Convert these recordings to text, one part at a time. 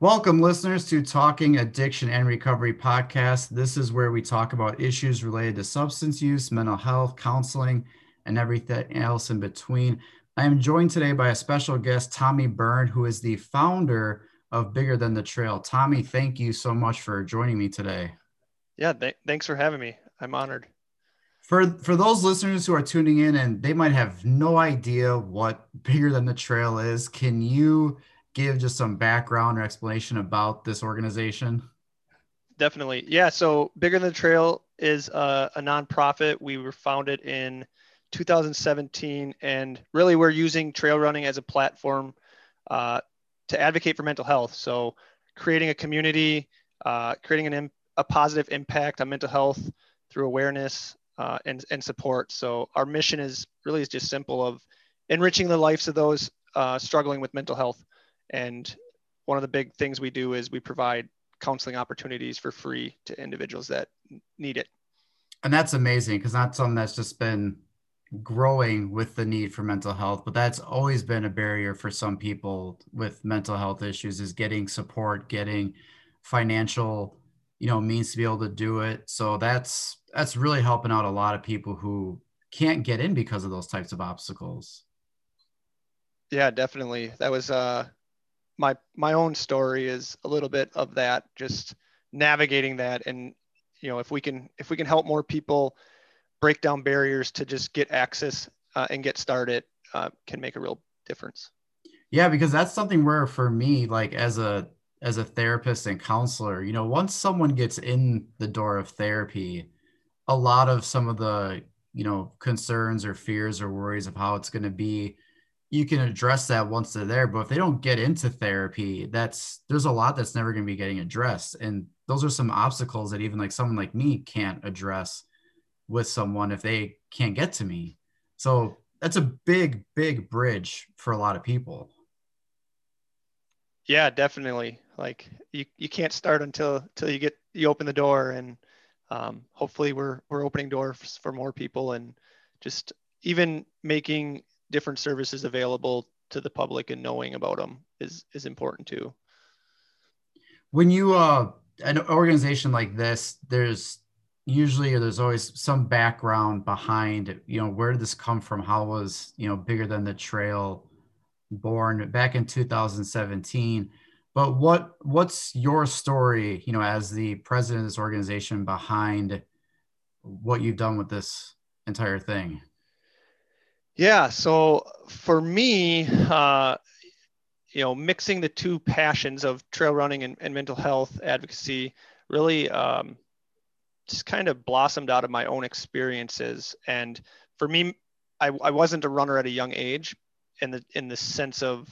Welcome, listeners, to Talking Addiction and Recovery podcast. This is where we talk about issues related to substance use, mental health, counseling, and everything else in between. I am joined today by a special guest, Tommy Byrne, who is the founder of Bigger Than the Trail. Tommy, thank you so much for joining me today. Yeah, th- thanks for having me. I'm honored. For for those listeners who are tuning in and they might have no idea what Bigger Than the Trail is, can you give just some background or explanation about this organization? Definitely. Yeah. So Bigger Than the Trail is a, a nonprofit. We were founded in 2017, and really we're using trail running as a platform uh, to advocate for mental health. So creating a community, uh, creating an, a positive impact on mental health through awareness uh, and, and support. So our mission is really is just simple of enriching the lives of those uh, struggling with mental health. And one of the big things we do is we provide counseling opportunities for free to individuals that need it. And that's amazing because that's something that's just been growing with the need for mental health, but that's always been a barrier for some people with mental health issues is getting support, getting financial, you know, means to be able to do it. So that's that's really helping out a lot of people who can't get in because of those types of obstacles. Yeah, definitely. That was uh my my own story is a little bit of that just navigating that and you know if we can if we can help more people break down barriers to just get access uh, and get started uh, can make a real difference. Yeah because that's something where for me like as a as a therapist and counselor you know once someone gets in the door of therapy a lot of some of the you know concerns or fears or worries of how it's going to be you can address that once they're there but if they don't get into therapy that's there's a lot that's never going to be getting addressed. And those are some obstacles that even like someone like me can't address with someone if they can't get to me. So that's a big big bridge for a lot of people. Yeah definitely. Like you, you can't start until until you get you open the door and um, hopefully we're we're opening doors for more people and just even making different services available to the public and knowing about them is is important too. When you uh an organization like this there's usually or there's always some background behind you know where did this come from? How was you know bigger than the trail born back in 2017 but what what's your story you know as the president of this organization behind what you've done with this entire thing yeah. So for me, uh, you know, mixing the two passions of trail running and, and mental health advocacy really um, just kind of blossomed out of my own experiences. And for me, I, I wasn't a runner at a young age in the in the sense of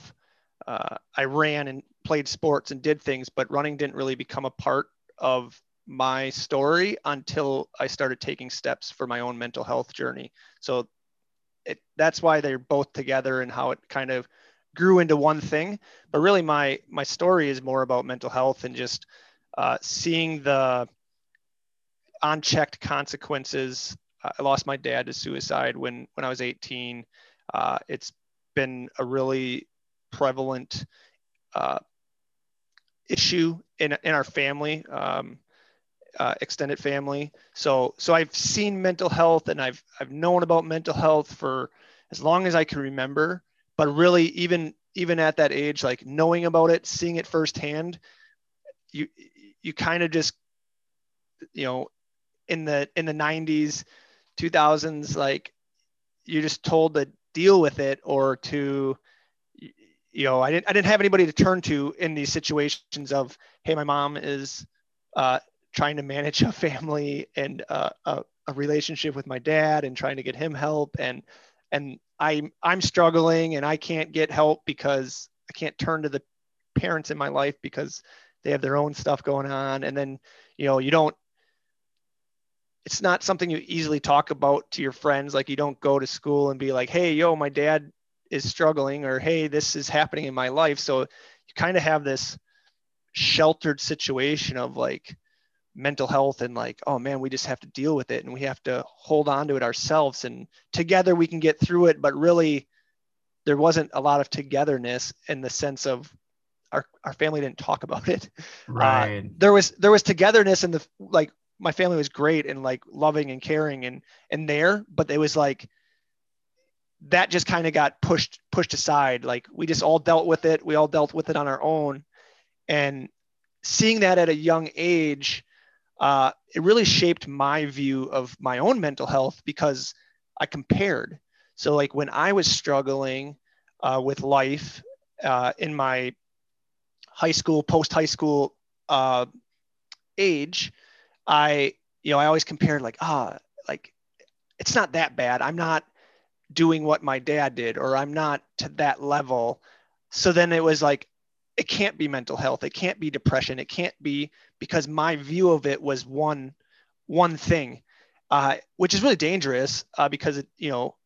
uh, I ran and played sports and did things, but running didn't really become a part of my story until I started taking steps for my own mental health journey. So it, that's why they're both together and how it kind of grew into one thing. But really, my my story is more about mental health and just uh, seeing the unchecked consequences. I lost my dad to suicide when when I was 18. Uh, it's been a really prevalent uh, issue in in our family. Um, uh, extended family. So so I've seen mental health and I've I've known about mental health for as long as I can remember. But really, even even at that age, like knowing about it, seeing it firsthand, you you kind of just you know in the in the 90s 2000s like you're just told to deal with it or to you know i didn't i didn't have anybody to turn to in these situations of hey my mom is uh, trying to manage a family and uh, a, a relationship with my dad and trying to get him help. And and I'm I'm struggling and I can't get help because I can't turn to the parents in my life because they have their own stuff going on. And then you know you don't it's not something you easily talk about to your friends. Like you don't go to school and be like hey yo my dad is struggling or hey this is happening in my life. So you kind of have this sheltered situation of like mental health and like oh man we just have to deal with it and we have to hold on to it ourselves and together we can get through it but really there wasn't a lot of togetherness in the sense of our, our family didn't talk about it. Uh, right. Uh, there was there was togetherness in the like my family was great and like loving and caring and and there, but it was like that just kind of got pushed pushed aside. Like we just all dealt with it. We all dealt with it on our own. And seeing that at a young age, uh, it really shaped my view of my own mental health because I compared. So like when I was struggling uh, with life uh, in my high school, post high school uh, age, I you know I always compared like ah like it's not that bad. I'm not doing what my dad did or I'm not to that level. So then it was like it can't be mental health. It can't be depression. It can't be because my view of it was one one thing, uh, which is really dangerous uh, because it you know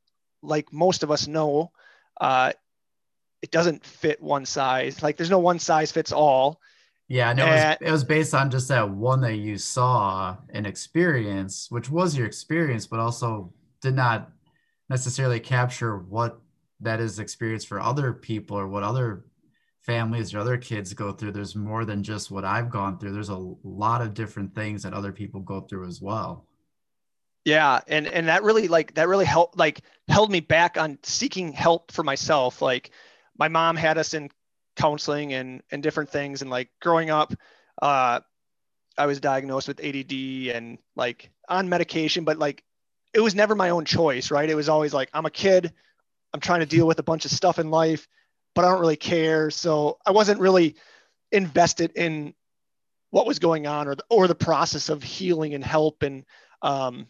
like most of us know uh, it doesn't fit one size. Like there's no one size fits all. Yeah, and it, was, it was based on just that one that you saw and experience, which was your experience, but also did not necessarily capture what that is experience for other people or what other families or other kids go through. There's more than just what I've gone through. There's a lot of different things that other people go through as well. Yeah, and and that really like that really helped like held me back on seeking help for myself. Like my mom had us in counseling and and different things and like growing up uh I was diagnosed with ADD and like on medication but like it was never my own choice right it was always like I'm a kid I'm trying to deal with a bunch of stuff in life but I don't really care so I wasn't really invested in what was going on or the, or the process of healing and help and um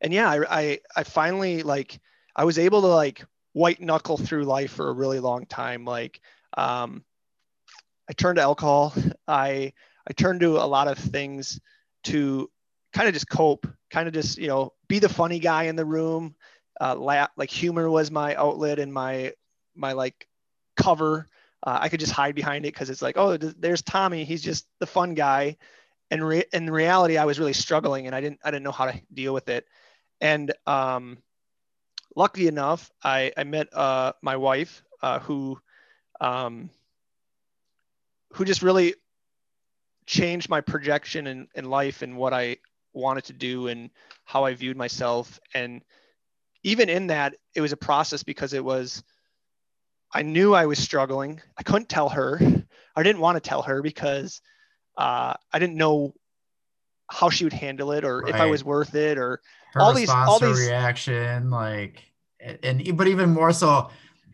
and yeah I, I I finally like I was able to like white knuckle through life for a really long time like um, I turned to alcohol. I I turned to a lot of things to kind of just cope, kind of just you know be the funny guy in the room. Uh, like humor was my outlet and my my like cover. Uh, I could just hide behind it because it's like, oh, there's Tommy. He's just the fun guy. And re- in reality, I was really struggling and I didn't I didn't know how to deal with it. And um, luckily enough, I, I met uh, my wife uh, who um, who just really changed my projection in, in life and what I wanted to do and how I viewed myself. And even in that, it was a process because it was, I knew I was struggling. I couldn't tell her. I didn't want to tell her because uh, I didn't know how she would handle it or right. if I was worth it or her all these all these reaction like and but even more so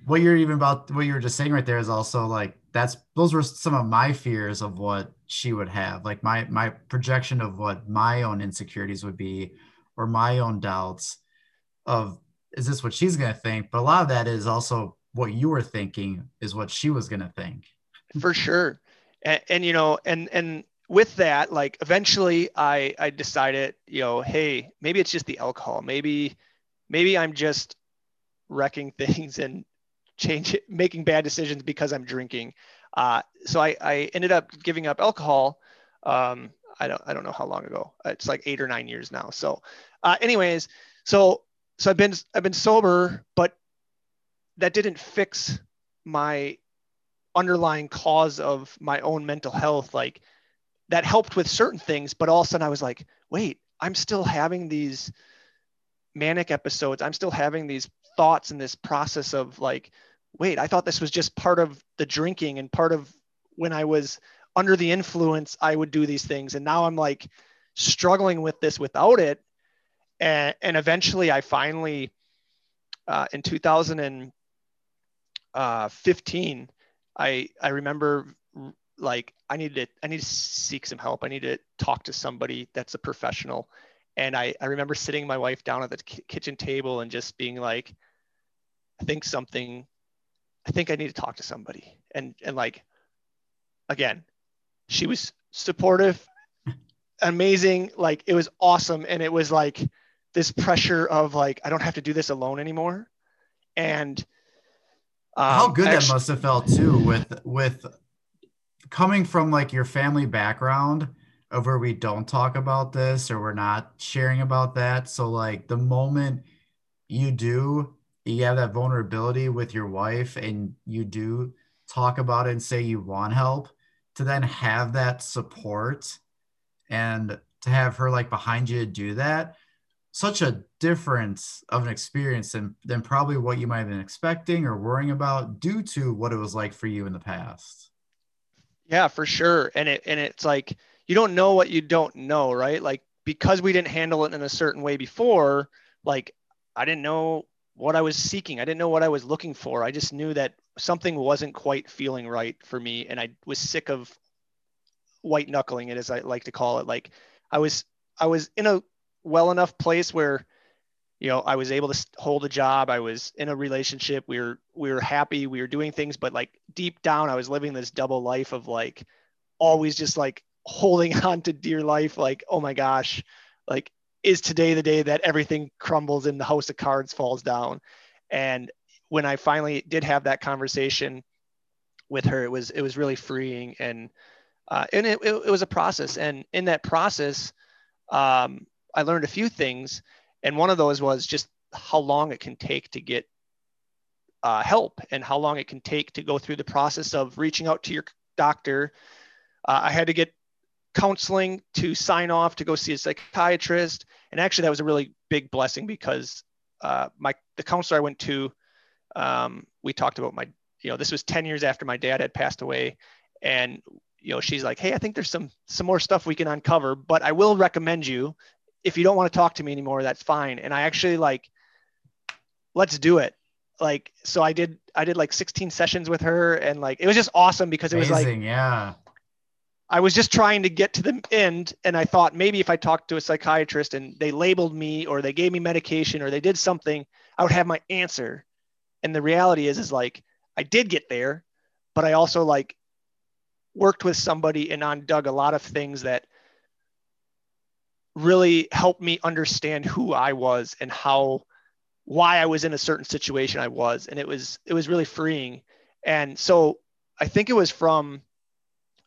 what you're even about what you were just saying right there is also like that's those were some of my fears of what she would have like my my projection of what my own insecurities would be or my own doubts of is this what she's going to think but a lot of that is also what you were thinking is what she was going to think for sure and, and you know and and with that like eventually i i decided you know hey maybe it's just the alcohol maybe maybe i'm just wrecking things and change making bad decisions because I'm drinking. Uh, so I, I ended up giving up alcohol. Um, I don't I don't know how long ago. It's like eight or nine years now. So, uh, anyways, so so I've been I've been sober, but that didn't fix my underlying cause of my own mental health. Like that helped with certain things, but all of a sudden I was like, wait, I'm still having these manic episodes. I'm still having these thoughts and this process of like, wait, I thought this was just part of the drinking and part of when I was under the influence, I would do these things. And now I'm like struggling with this without it. And, and eventually I finally, uh, in 2015, uh, I, I remember like I needed to, I need to seek some help. I need to talk to somebody that's a professional. And I, I remember sitting my wife down at the kitchen table and just being like, I think something, I think I need to talk to somebody. And, and like, again, she was supportive, amazing. Like it was awesome. And it was like this pressure of like, I don't have to do this alone anymore. And um, how good actually, that must have felt too with, with coming from like your family background of where we don't talk about this or we're not sharing about that. So like the moment you do, you have that vulnerability with your wife and you do talk about it and say you want help to then have that support and to have her like behind you to do that such a difference of an experience than, than probably what you might have been expecting or worrying about due to what it was like for you in the past. Yeah for sure. And it and it's like you don't know what you don't know right? Like because we didn't handle it in a certain way before like i didn't know what i was seeking. I didn't know what i was looking for. I just knew that something wasn't quite feeling right for me and i was sick of white knuckling it as i like to call it. Like i was i was in a well enough place where you know i was able to hold a job i was in a relationship we were we were happy we were doing things but like deep down i was living this double life of like always just like holding on to dear life like oh my gosh like is today the day that everything crumbles and the house of cards falls down? And when i finally did have that conversation with her it was it was really freeing and uh, and it, it, it was a process. And in that process um, i learned a few things and one of those was just how long it can take to get uh, help and how long it can take to go through the process of reaching out to your doctor uh, i had to get counseling to sign off to go see a psychiatrist. And actually, that was a really big blessing because uh, my the counselor I went to, um, we talked about my, you know, this was 10 years after my dad had passed away, and you know, she's like, hey, I think there's some some more stuff we can uncover, but I will recommend you. If you don't want to talk to me anymore, that's fine. And I actually like, let's do it like so i did i did like 16 sessions with her and like it was just awesome because it Amazing, was like yeah I was just trying to get to the end, and I thought maybe if I talked to a psychiatrist and they labeled me or they gave me medication or they did something, I would have my answer. And the reality is, is like I did get there, but I also like worked with somebody and undug a lot of things that really helped me understand who I was and how why I was in a certain situation I was, and it was it was really freeing. And so I think it was from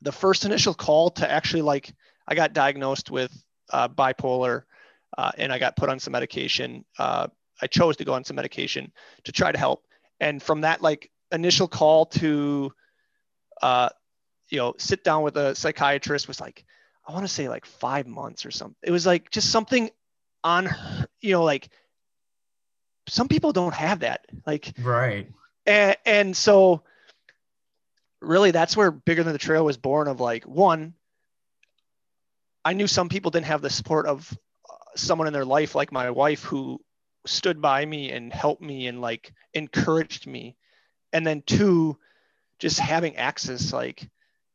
the first initial call to actually like I got diagnosed with uh, bipolar uh, and I got put on some medication. Uh, I chose to go on some medication to try to help. And from that like initial call to, uh, you know, sit down with a psychiatrist was like, I want to say like five months or something. It was like just something on, you know, like some people don't have that. Like, right. And, and so really that's where bigger than the trail was born of like one i knew some people didn't have the support of uh, someone in their life like my wife who stood by me and helped me and like encouraged me and then two just having access like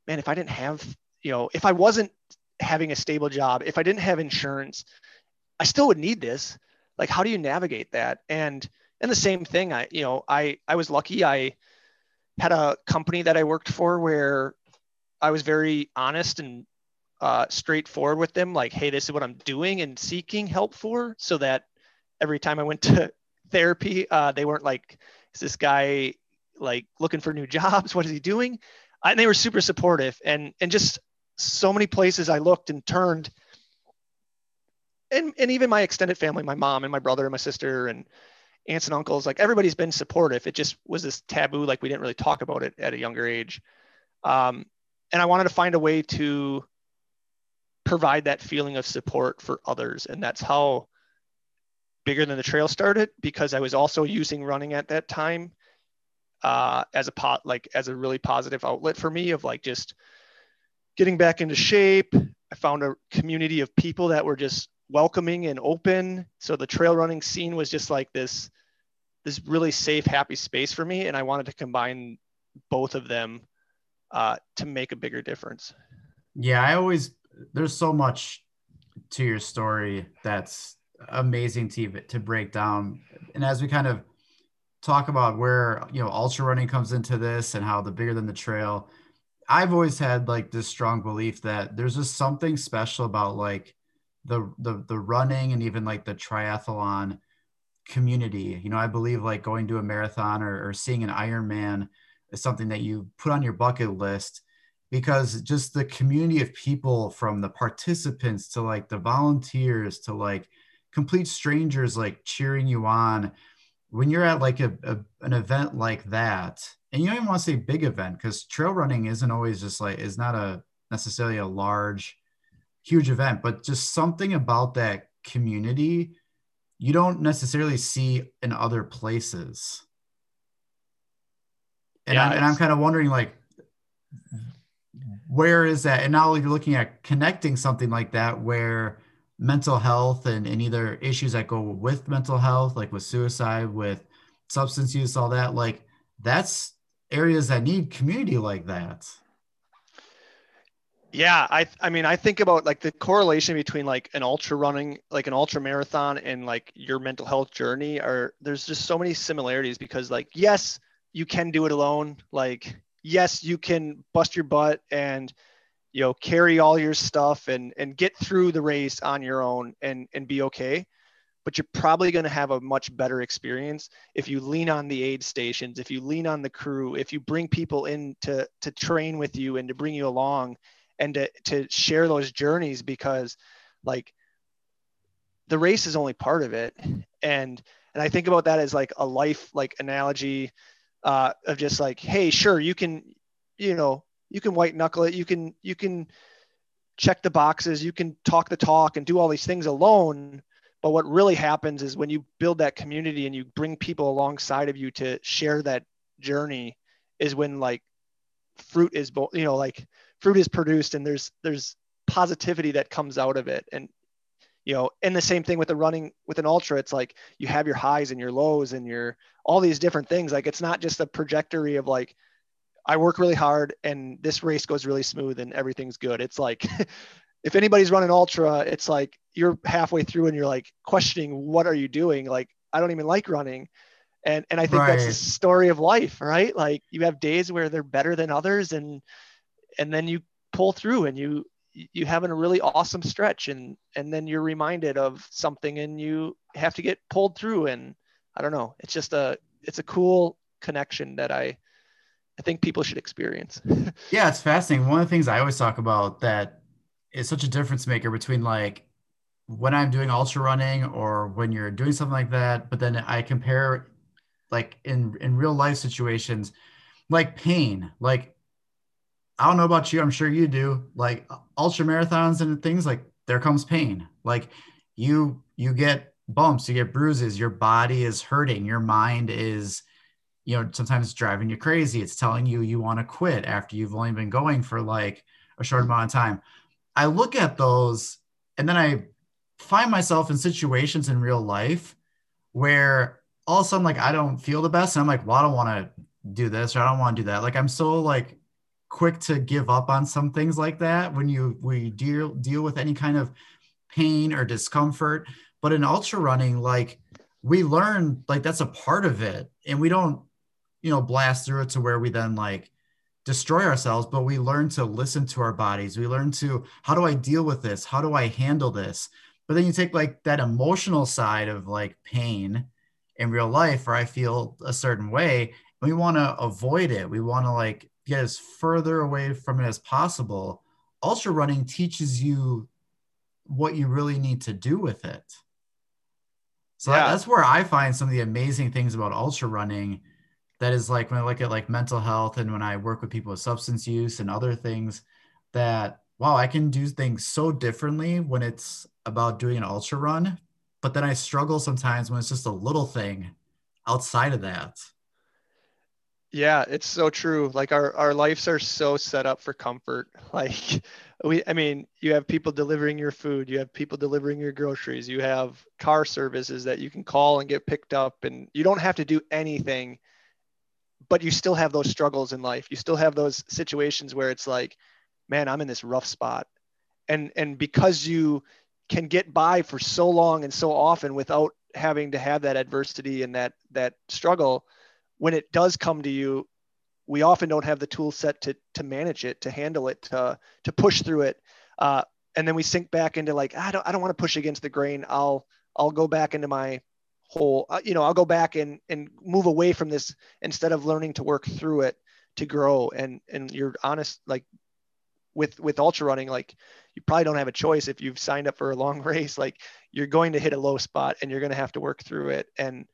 man if i didn't have you know if i wasn't having a stable job if i didn't have insurance i still would need this like how do you navigate that and and the same thing i you know i i was lucky i had a company that I worked for where I was very honest and uh, straightforward with them, like, hey, this is what I'm doing and seeking help for, so that every time I went to therapy, uh, they weren't like, is this guy like looking for new jobs? What is he doing? And they were super supportive, and and just so many places I looked and turned, and and even my extended family, my mom and my brother and my sister and aunts and uncles, like everybody's been supportive. It just was this taboo, like we didn't really talk about it at a younger age. Um, and I wanted to find a way to provide that feeling of support for others. And that's how bigger than the trail started because I was also using running at that time uh, as a pot, like as a really positive outlet for me of like just getting back into shape. I found a community of people that were just welcoming and open. So the trail running scene was just like this this really safe, happy space for me, and I wanted to combine both of them uh, to make a bigger difference. Yeah, I always there's so much to your story that's amazing to to break down, and as we kind of talk about where you know ultra running comes into this and how the bigger than the trail i've always had like this strong belief that there's just something special about like the the the running and even like the triathlon community. You know, I believe like going to a marathon or, or seeing an Ironman is something that you put on your bucket list because just the community of people from the participants to like the volunteers to like complete strangers like cheering you on when you're at like a, a, an event like that and you don't even want to say big event because trail running isn't always just like is not a necessarily a large huge event but just something about that community you don't necessarily see in other places. And, yeah, I, and i'm kind of wondering like where is that? And now you're looking at connecting something like that where mental health and, and either issues that go with mental health like with suicide with substance use all that like that's areas that need community like that. Yeah i i mean i think about like the correlation between like an ultra running like an ultra marathon and like your mental health journey are there's just so many similarities because like yes you can do it alone. Like yes, you can bust your butt and you know carry all your stuff and and get through the race on your own and and be okay but you're probably going to have a much better experience if you lean on the aid stations if you lean on the crew if you bring people in to to train with you and to bring you along and to to share those journeys because like the race is only part of it and and i think about that as like a life like analogy uh, of just like, hey, sure, you can, you know, you can white knuckle it, you can, you can check the boxes, you can talk the talk and do all these things alone. But what really happens is when you build that community and you bring people alongside of you to share that journey, is when like fruit is, you know, like fruit is produced and there's there's positivity that comes out of it. And you know and the same thing with the running with an ultra it's like you have your highs and your lows and your all these different things. Like it's not just a trajectory of like i work really hard and this race goes really smooth and everything's good. It's like if anybody's running ultra it's like you're halfway through and you're like questioning what are you doing like i don't even like running and and i think right. that's the story of life right like you have days where they're better than others and and then you pull through and you you having a really awesome stretch and and then you're reminded of something and you have to get pulled through and I don't know it's just a it's a cool connection that I I think people should experience. yeah, it's fascinating. One of the things I always talk about that is such a difference maker between like when I'm doing ultra running or when you're doing something like that, but then I compare like in in real life situations like pain. Like I don't know about you. I'm sure you do. Like ultra marathons and things like there comes pain. Like you you get bumps, you get bruises, your body is hurting, your mind is you know sometimes driving you crazy. It's telling you you want to quit after you've only been going for like a short amount of time. I look at those and then I find myself in situations in real life where all of a sudden like I don't feel the best and I'm like, well, I don't want to do this or I don't want to do that. Like I'm so like quick to give up on some things like that when you we deal deal with any kind of pain or discomfort but in ultra running like we learn like that's a part of it and we don't you know blast through it to where we then like destroy ourselves but we learn to listen to our bodies we learn to how do i deal with this how do i handle this but then you take like that emotional side of like pain in real life where i feel a certain way we want to avoid it we want to like get as further away from it as possible, ultra running teaches you what you really need to do with it. So yeah. that's where I find some of the amazing things about ultra running. That is like when I look at like mental health and when I work with people with substance use and other things that wow, I can do things so differently when it's about doing an ultra run, but then I struggle sometimes when it's just a little thing outside of that. Yeah, it's so true. Like our, our lives are so set up for comfort. Like we I mean, you have people delivering your food, you have people delivering your groceries, you have car services that you can call and get picked up and you don't have to do anything. But you still have those struggles in life. You still have those situations where it's like, man, I'm in this rough spot. And and because you can get by for so long and so often without having to have that adversity and that that struggle, when it does come to you, we often don't have the tool set to to manage it, to handle it, to to push through it. Uh, and then we sink back into like, I don't I don't want to push against the grain. I'll I'll go back into my whole, uh, you know, I'll go back and and move away from this instead of learning to work through it to grow. And and you're honest, like with with ultra running, like you probably don't have a choice if you've signed up for a long race. Like you're going to hit a low spot and you're going to have to work through it. And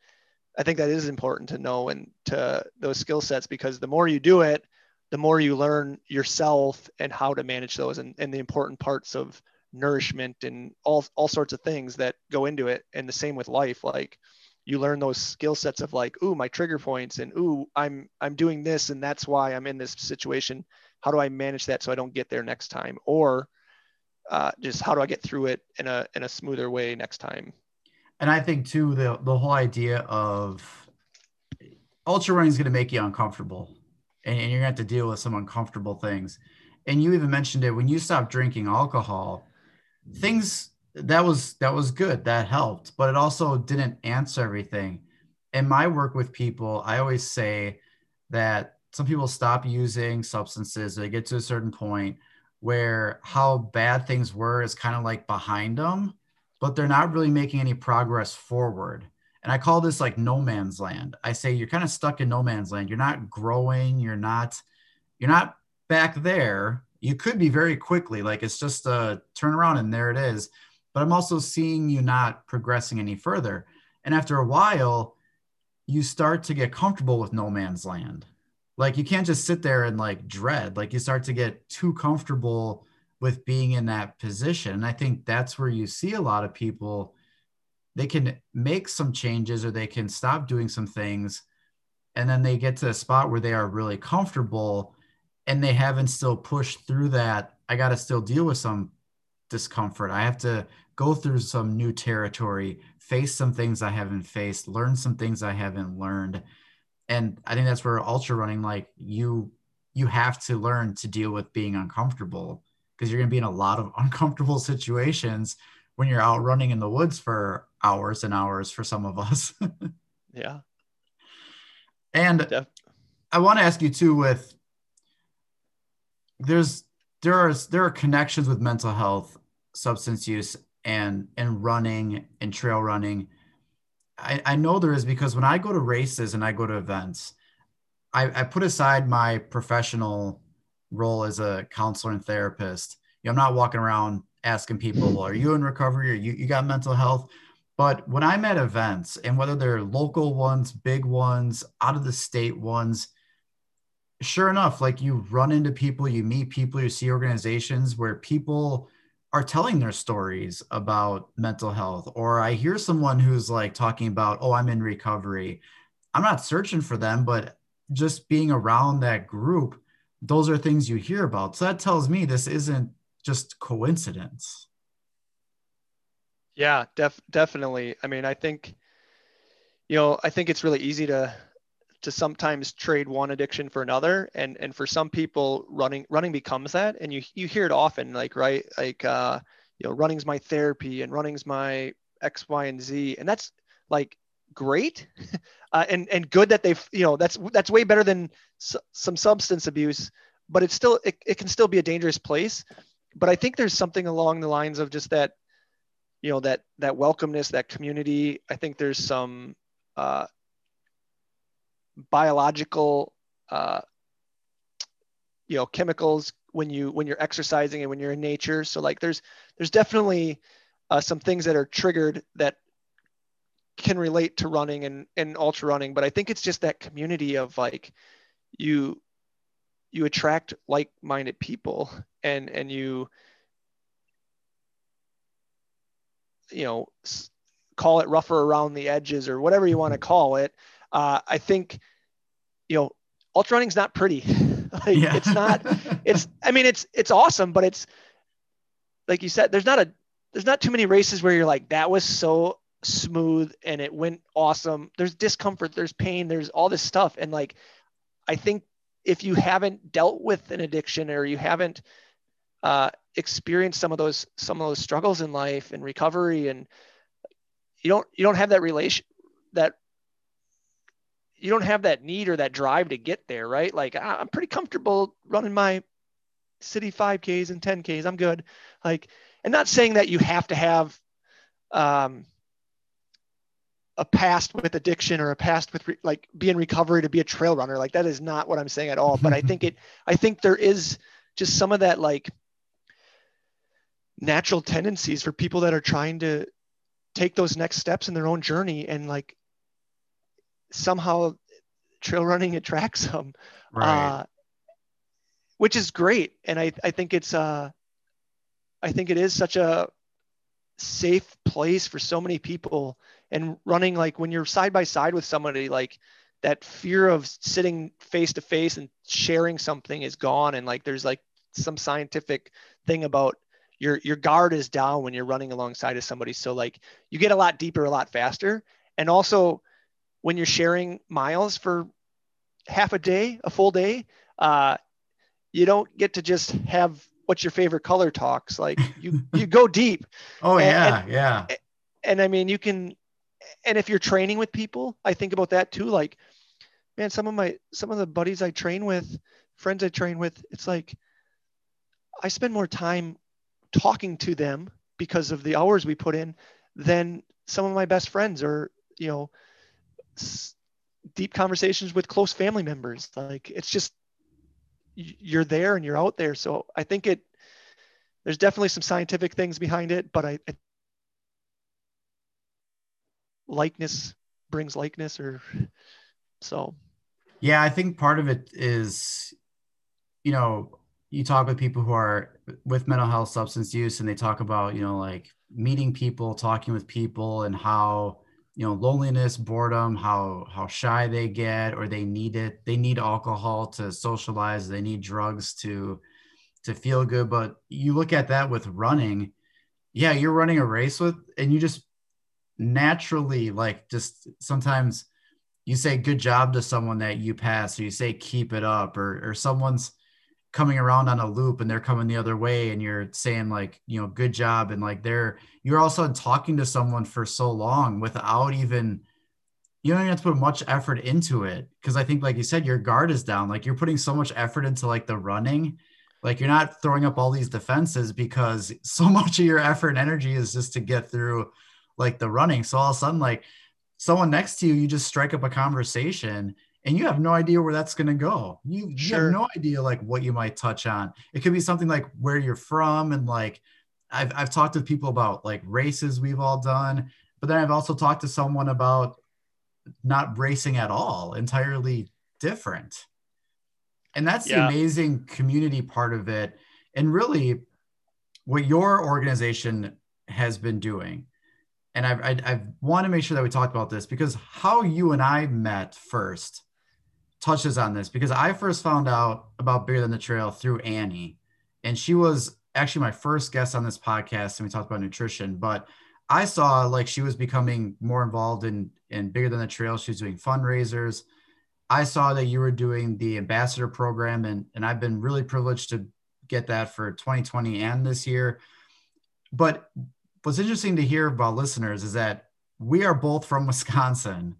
I think that is important to know and to those skill sets because the more you do it, the more you learn yourself and how to manage those and, and the important parts of nourishment and all, all sorts of things that go into it. And the same with life. Like you learn those skill sets of like, ooh, my trigger points and ooh, I'm I'm doing this and that's why I'm in this situation. How do I manage that so I don't get there next time? Or uh, just how do I get through it in a in a smoother way next time? And I think too the the whole idea of ultra running is going to make you uncomfortable, and, and you're going to have to deal with some uncomfortable things. And you even mentioned it when you stop drinking alcohol, things that was that was good that helped, but it also didn't answer everything. In my work with people, I always say that some people stop using substances, they get to a certain point where how bad things were is kind of like behind them, but they're not really making any progress forward. And I call this like no man's land. I say you're kind of stuck in no man's land. You're not growing, you're not you're not back there. You could be very quickly, like it's just a turnaround and there it is. But I'm also seeing you not progressing any further. And after a while, you start to get comfortable with no man's land like you can't just sit there and like dread like you start to get too comfortable with being in that position and i think that's where you see a lot of people they can make some changes or they can stop doing some things and then they get to a spot where they are really comfortable and they haven't still pushed through that i got to still deal with some discomfort. I have to go through some new territory face some things i haven't faced learn some things i haven't learned. And i think that's where ultra running like you you have to learn to deal with being uncomfortable because you're going to be in a lot of uncomfortable situations when you're out running in the woods for hours and hours for some of us. Yeah. And Def- i want to ask you too with there's there are there are connections with mental health substance use and and running and trail running I, I know there is because when I go to races and I go to events, I, I put aside my professional role as a counselor and therapist. You know, I'm not walking around asking people, are you in recovery or you, you got mental health? But when I'm at events, and whether they're local ones, big ones, out of the state ones, sure enough, like you run into people, you meet people, you see organizations where people are telling their stories about mental health or i hear someone who's like talking about oh i'm in recovery. I'm not searching for them but just being around that group those are things you hear about. So that tells me this isn't just coincidence. Yeah def- definitely. I mean i think you know i think it's really easy to to sometimes trade one addiction for another. And and for some people running running becomes that. And you you hear it often like right like uh you know running's my therapy and running's my x y and z. And that's like great. Uh, and and good that they've you know that's that's way better than some substance abuse but it's still it, it can still be a dangerous place. But i think there's something along the lines of just that you know that that welcomeness that community. I think there's some uh, biological uh, you know chemicals when you when you're exercising and when you're in nature. So like there's there's definitely uh, some things that are triggered that can relate to running and and ultra running. But i think it's just that community of like you you attract like-minded people and and you you know call it rougher around the edges or whatever you want to call it uh, I think, you know, ultra running's not pretty. like yeah. it's not, it's, I mean, it's, it's awesome, but it's like you said, there's not a, there's not too many races where you're like, that was so smooth and it went awesome. There's discomfort, there's pain, there's all this stuff. And like, I think if you haven't dealt with an addiction or you haven't uh, experienced some of those, some of those struggles in life and recovery and you don't, you don't have that relation, that you don't have that need or that drive to get there, right? Like I'm pretty comfortable running my city 5Ks and 10Ks. I'm good. Like, and not saying that you have to have um, a past with addiction or a past with re- like being in recovery to be a trail runner. Like that is not what I'm saying at all. But I think it, I think there is just some of that like natural tendencies for people that are trying to take those next steps in their own journey and like somehow trail running attracts them, Right. uh, which is great. And I, I think it's, uh, I think it is such a safe place for so many people and running like when you're side by side with somebody like that fear of sitting face to face and sharing something is gone and like there's like some scientific thing about your your guard is down when you're running alongside of somebody so like you get a lot deeper a lot faster and also when you're sharing miles for half a day a full day uh, you don't get to just have what's your favorite color talks like you you go deep oh and- yeah, yeah. and I mean, you can, and if you're training with people, I think about that too. Like, man, some of my, some of the buddies I train with, friends I train with, it's like, I spend more time talking to them because of the hours we put in than some of my best friends or, you know, deep conversations with close family members. Like, it's just, you're there and you're out there. So I think it, there's definitely some scientific things behind it, but I, I likeness brings likeness or so Yeah, I think part of it is, you know, you talk with people who are with mental health substance use and they talk about, you know, like meeting people, talking with people and how, you know, loneliness, boredom, how how shy they get or they need it. They need alcohol to socialize, they need drugs to to feel good, but you look at that with running. Yeah, you're running a race with and you just naturally like just sometimes you say good job to someone that you pass or you say keep it up or or someone's coming around on a loop and they're coming the other way and you're saying like you know good job. And like they're you're also talking to someone for so long without even you don't even have to put much effort into it. Because i think like you said your guard is down. Like you're putting so much effort into like the running. Like you're not throwing up all these defenses because so much of your effort and energy is just to get through like the running. So all of a sudden like someone next to you, you just strike up a conversation and you have no idea where that's going to go. You, you have no idea like what you might touch on. It could be something like where you're from. And like, I've, I've talked to people about like races we've all done, but then I've also talked to someone about not racing at all, entirely different. And that's the amazing community part of it. And really what your organization has been doing and I, I, I want to make sure that we talk about this because how you and I met first touches on this because I first found out about Bigger Than the Trail through Annie, and she was actually my first guest on this podcast, and we talked about nutrition. But I saw like she was becoming more involved in in Bigger Than the Trail. She was doing fundraisers. I saw that you were doing the ambassador program, and and I've been really privileged to get that for 2020 and this year. But what's interesting to hear about listeners is that we are both from Wisconsin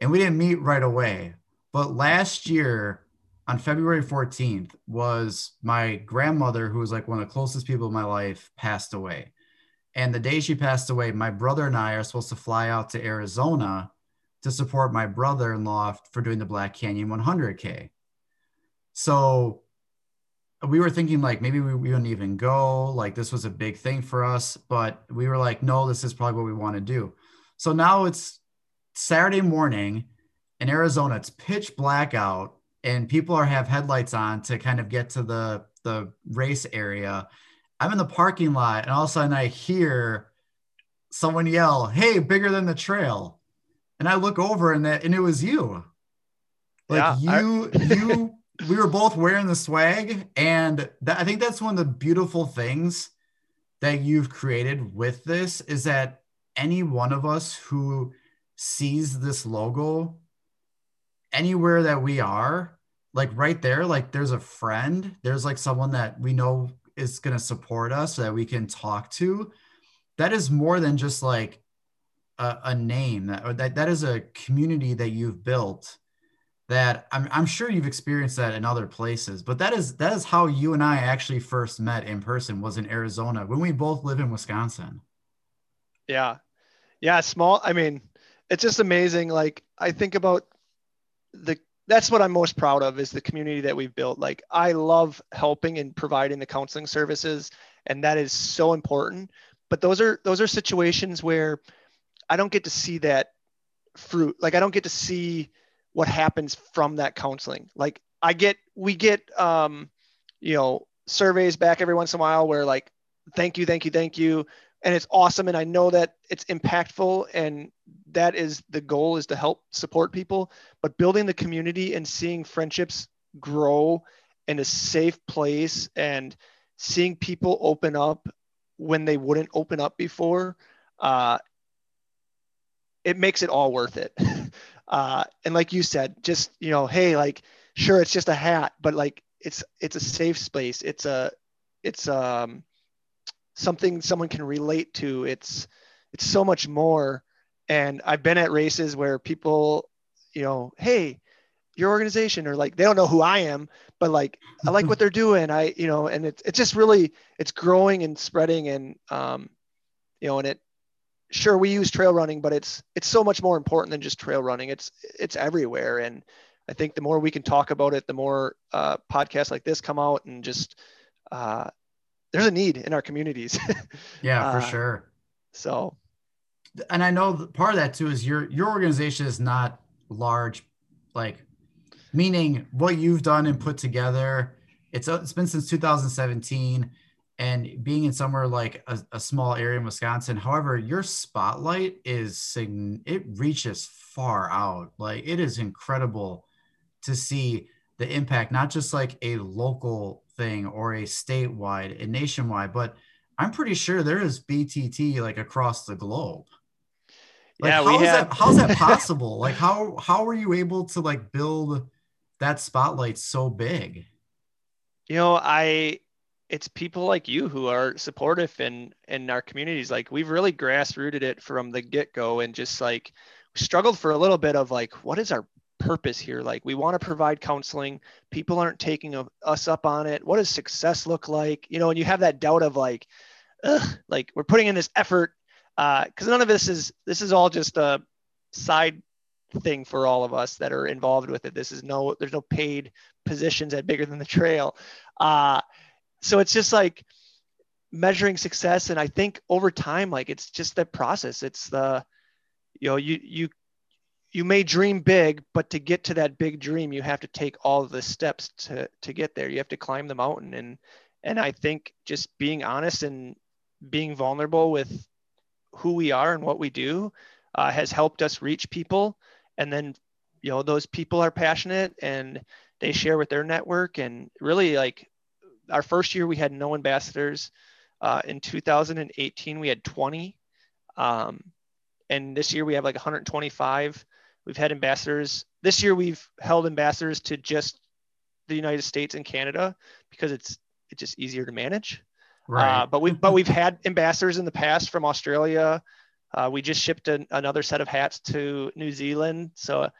and we didn't meet right away. But last year on February 14th was my grandmother, who was like one of the closest people in my life, passed away. And the day she passed away, my brother and I are supposed to fly out to Arizona to support my brother in law for doing the Black Canyon 100K. So we were thinking like maybe we, we wouldn't even go like this was a big thing for us but we were like no this is probably what we want to do so now it's saturday morning in arizona it's pitch black out and people are have headlights on to kind of get to the the race area. I'm in the parking lot and all of a sudden i hear someone yell hey bigger than the trail. And i look over and that and it was you. Like Yeah, I- you you we were both wearing the swag and that, i think that's one of the beautiful things that you've created with this is that any one of us who sees this logo anywhere that we are like right there like there's a friend there's like someone that we know is going to support us so that we can talk to that is more than just like a, a name that, that that is a community that you've built that I'm, I'm sure you've experienced that in other places but that is that is how you and i actually first met in person was in arizona when we both live in wisconsin Yeah. Yeah. Small. I mean, it's just amazing. Like, I think about the, that's what I'm most proud of is the community that we've built. Like, I love helping and providing the counseling services, and that is so important. But those are, those are situations where I don't get to see that fruit. Like I don't get to see what happens from that counseling. Like I get, we get, um, you know, surveys back every once in a while where like, thank you, thank you, thank you. And it's awesome. And I know that it's impactful and that is the goal is to help support people, but building the community and seeing friendships grow in a safe place and seeing people open up when they wouldn't open up before, uh, it makes it all worth it. Uh, and like you said, just you know, hey, like sure, it's just a hat, but like it's it's a safe space. It's a it's um something someone can relate to. It's it's so much more. And I've been at races where people, you know, hey, your organization or like they don't know who I am, but like I like what they're doing. I, you know, and it's it's just really it's growing and spreading and um, you know, and it sure we use trail running, but it's it's so much more important than just trail running. It's it's everywhere. And I think the more we can talk about it, the more uh, podcasts like this come out and just uh, there's a need in our communities. yeah, for uh, sure. So and I know part of that too is your your organization is not large, like meaning what you've done and put together. It's it's been since 2017, and being in somewhere like a, a small area in Wisconsin. However, your spotlight is sign it reaches far out. Like it is incredible to see the impact, not just like a local thing or a statewide, a nationwide, but I'm pretty sure there is BTT like across the globe. Like, yeah, we have. That, how's that possible? like, how how were you able to like build that spotlight so big? You know, I it's people like you who are supportive in in our communities. Like we've really grassrooted it from the get go, and just like struggled for a little bit of like, what is our purpose here? Like we want to provide counseling. People aren't taking a, us up on it. What does success look like? You know, and you have that doubt of like, ugh, like we're putting in this effort because uh, none of this is this is all just a side thing for all of us that are involved with it. This is no there's no paid positions at bigger than the trail. Uh, so it's just like measuring success, and I think over time, like it's just the process. It's the you know you you you may dream big, but to get to that big dream, you have to take all the steps to to get there. You have to climb the mountain, and and I think just being honest and being vulnerable with who we are and what we do uh, has helped us reach people. And then you know those people are passionate and they share with their network. And really like our first year we had no ambassadors. Uh, in 2018 we had 20 um, and this year we have like 125 we've had ambassadors this year we've held ambassadors to just the united states and canada because it's it's just easier to manage Right. Uh, but we've but we've had ambassadors in the past from Australia. Uh, we just shipped an, another set of hats to New Zealand. So,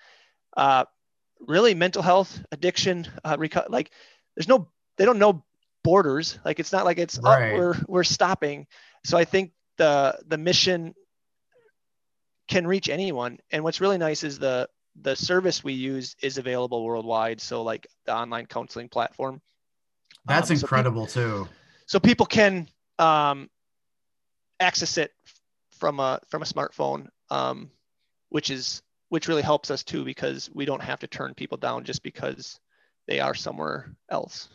uh, really, mental health, addiction, uh, reco- like there's no they don't know borders. Like it's not like it's oh, right. we're we're stopping. So I think the the mission can reach anyone. And what's really nice is the the service we use is available worldwide. So like the online counseling platform. That's um, incredible people, too so people can um, access it from a from a smartphone, um, which is which really helps us too because we don't have to turn people down just because they are somewhere else.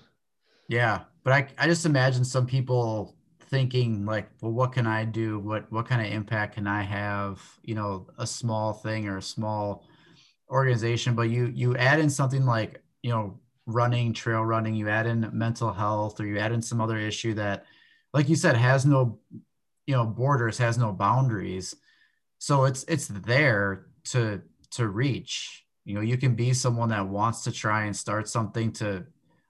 Yeah, but I I just imagine some people thinking like, well, what can I do? What what kind of impact can I have? You know, a small thing or a small organization, but you you add in something like you know running, trail running, you add in mental health, or you add in some other issue that, like you said, has no, you know, borders, has no boundaries. So it's it's there to to reach. You know, you can be someone that wants to try and start something to,